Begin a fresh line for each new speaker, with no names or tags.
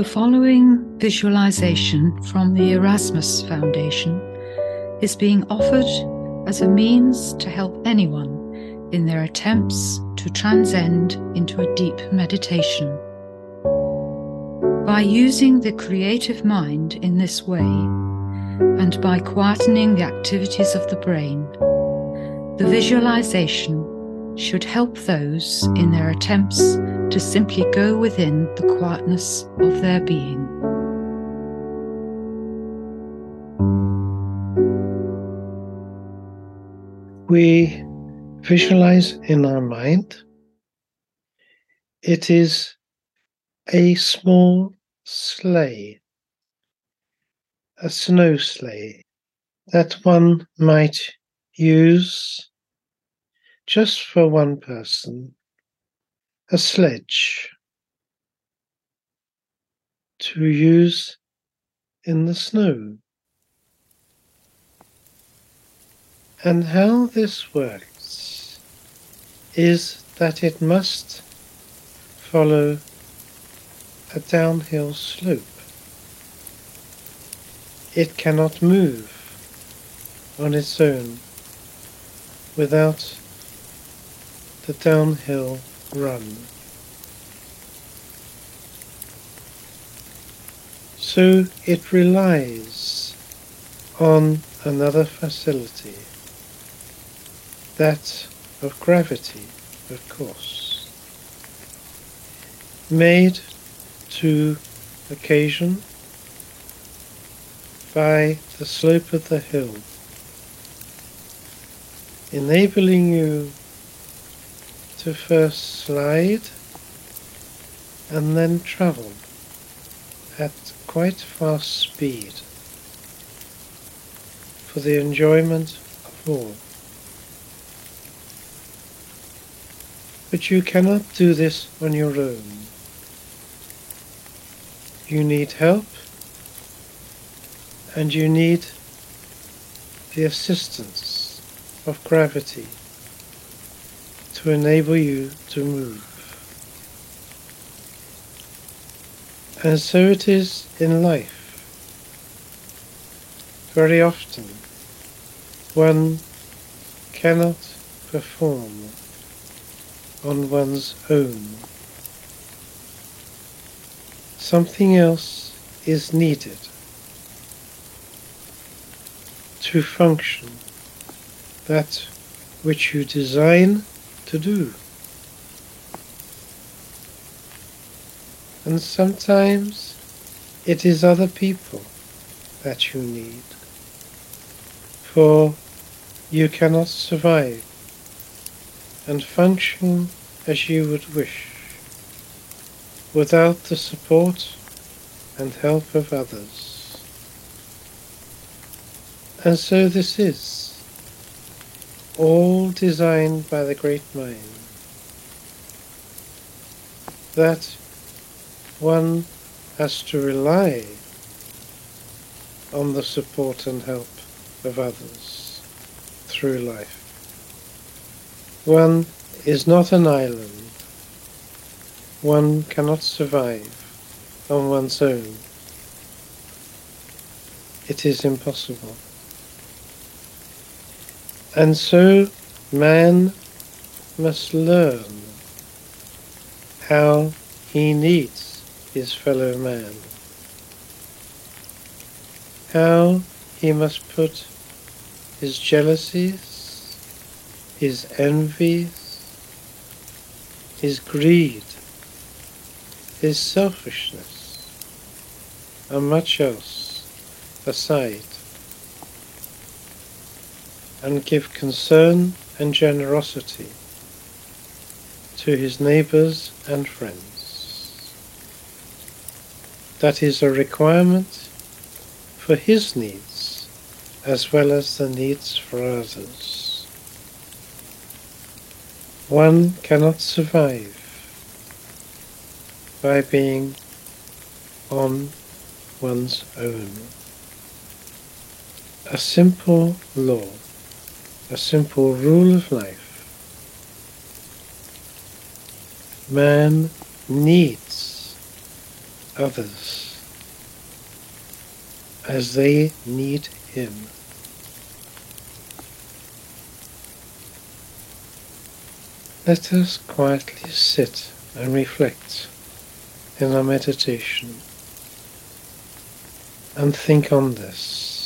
The following visualization from the Erasmus Foundation is being offered as a means to help anyone in their attempts to transcend into a deep meditation. By using the creative mind in this way, and by quietening the activities of the brain, the visualization should help those in their attempts to simply go within the quietness of their being.
We visualize in our mind. It is a small sleigh, a snow sleigh that one might use just for one person, a sledge to use in the snow. And how this works is that it must follow a downhill slope. It cannot move on its own without the downhill run. So it relies on another facility, that of gravity, of course, made to occasion by the slope of the hill, enabling you to first slide and then travel at quite fast speed for the enjoyment of all. But you cannot do this on your own. You need help and you need the assistance of gravity to enable you to move. And so it is in life. Very often one cannot perform on one's own. Something else is needed to function that which you design to do. And sometimes it is other people that you need, for you cannot survive and function as you would wish without the support and help of others. And so this is all designed by the Great Mind, that one has to rely on the support and help of others through life. One is not an island. One cannot survive on one's own. It is impossible. And so man must learn how he needs his fellow man, how he must put his jealousies, his envies, his greed, his selfishness, and much else aside and give concern and generosity to his neighbors and friends. That is a requirement for his needs as well as the needs for others. One cannot survive by being on one's own. A simple law a simple rule of life. Man needs others as they need Him. Let us quietly sit and reflect in our meditation and think on this.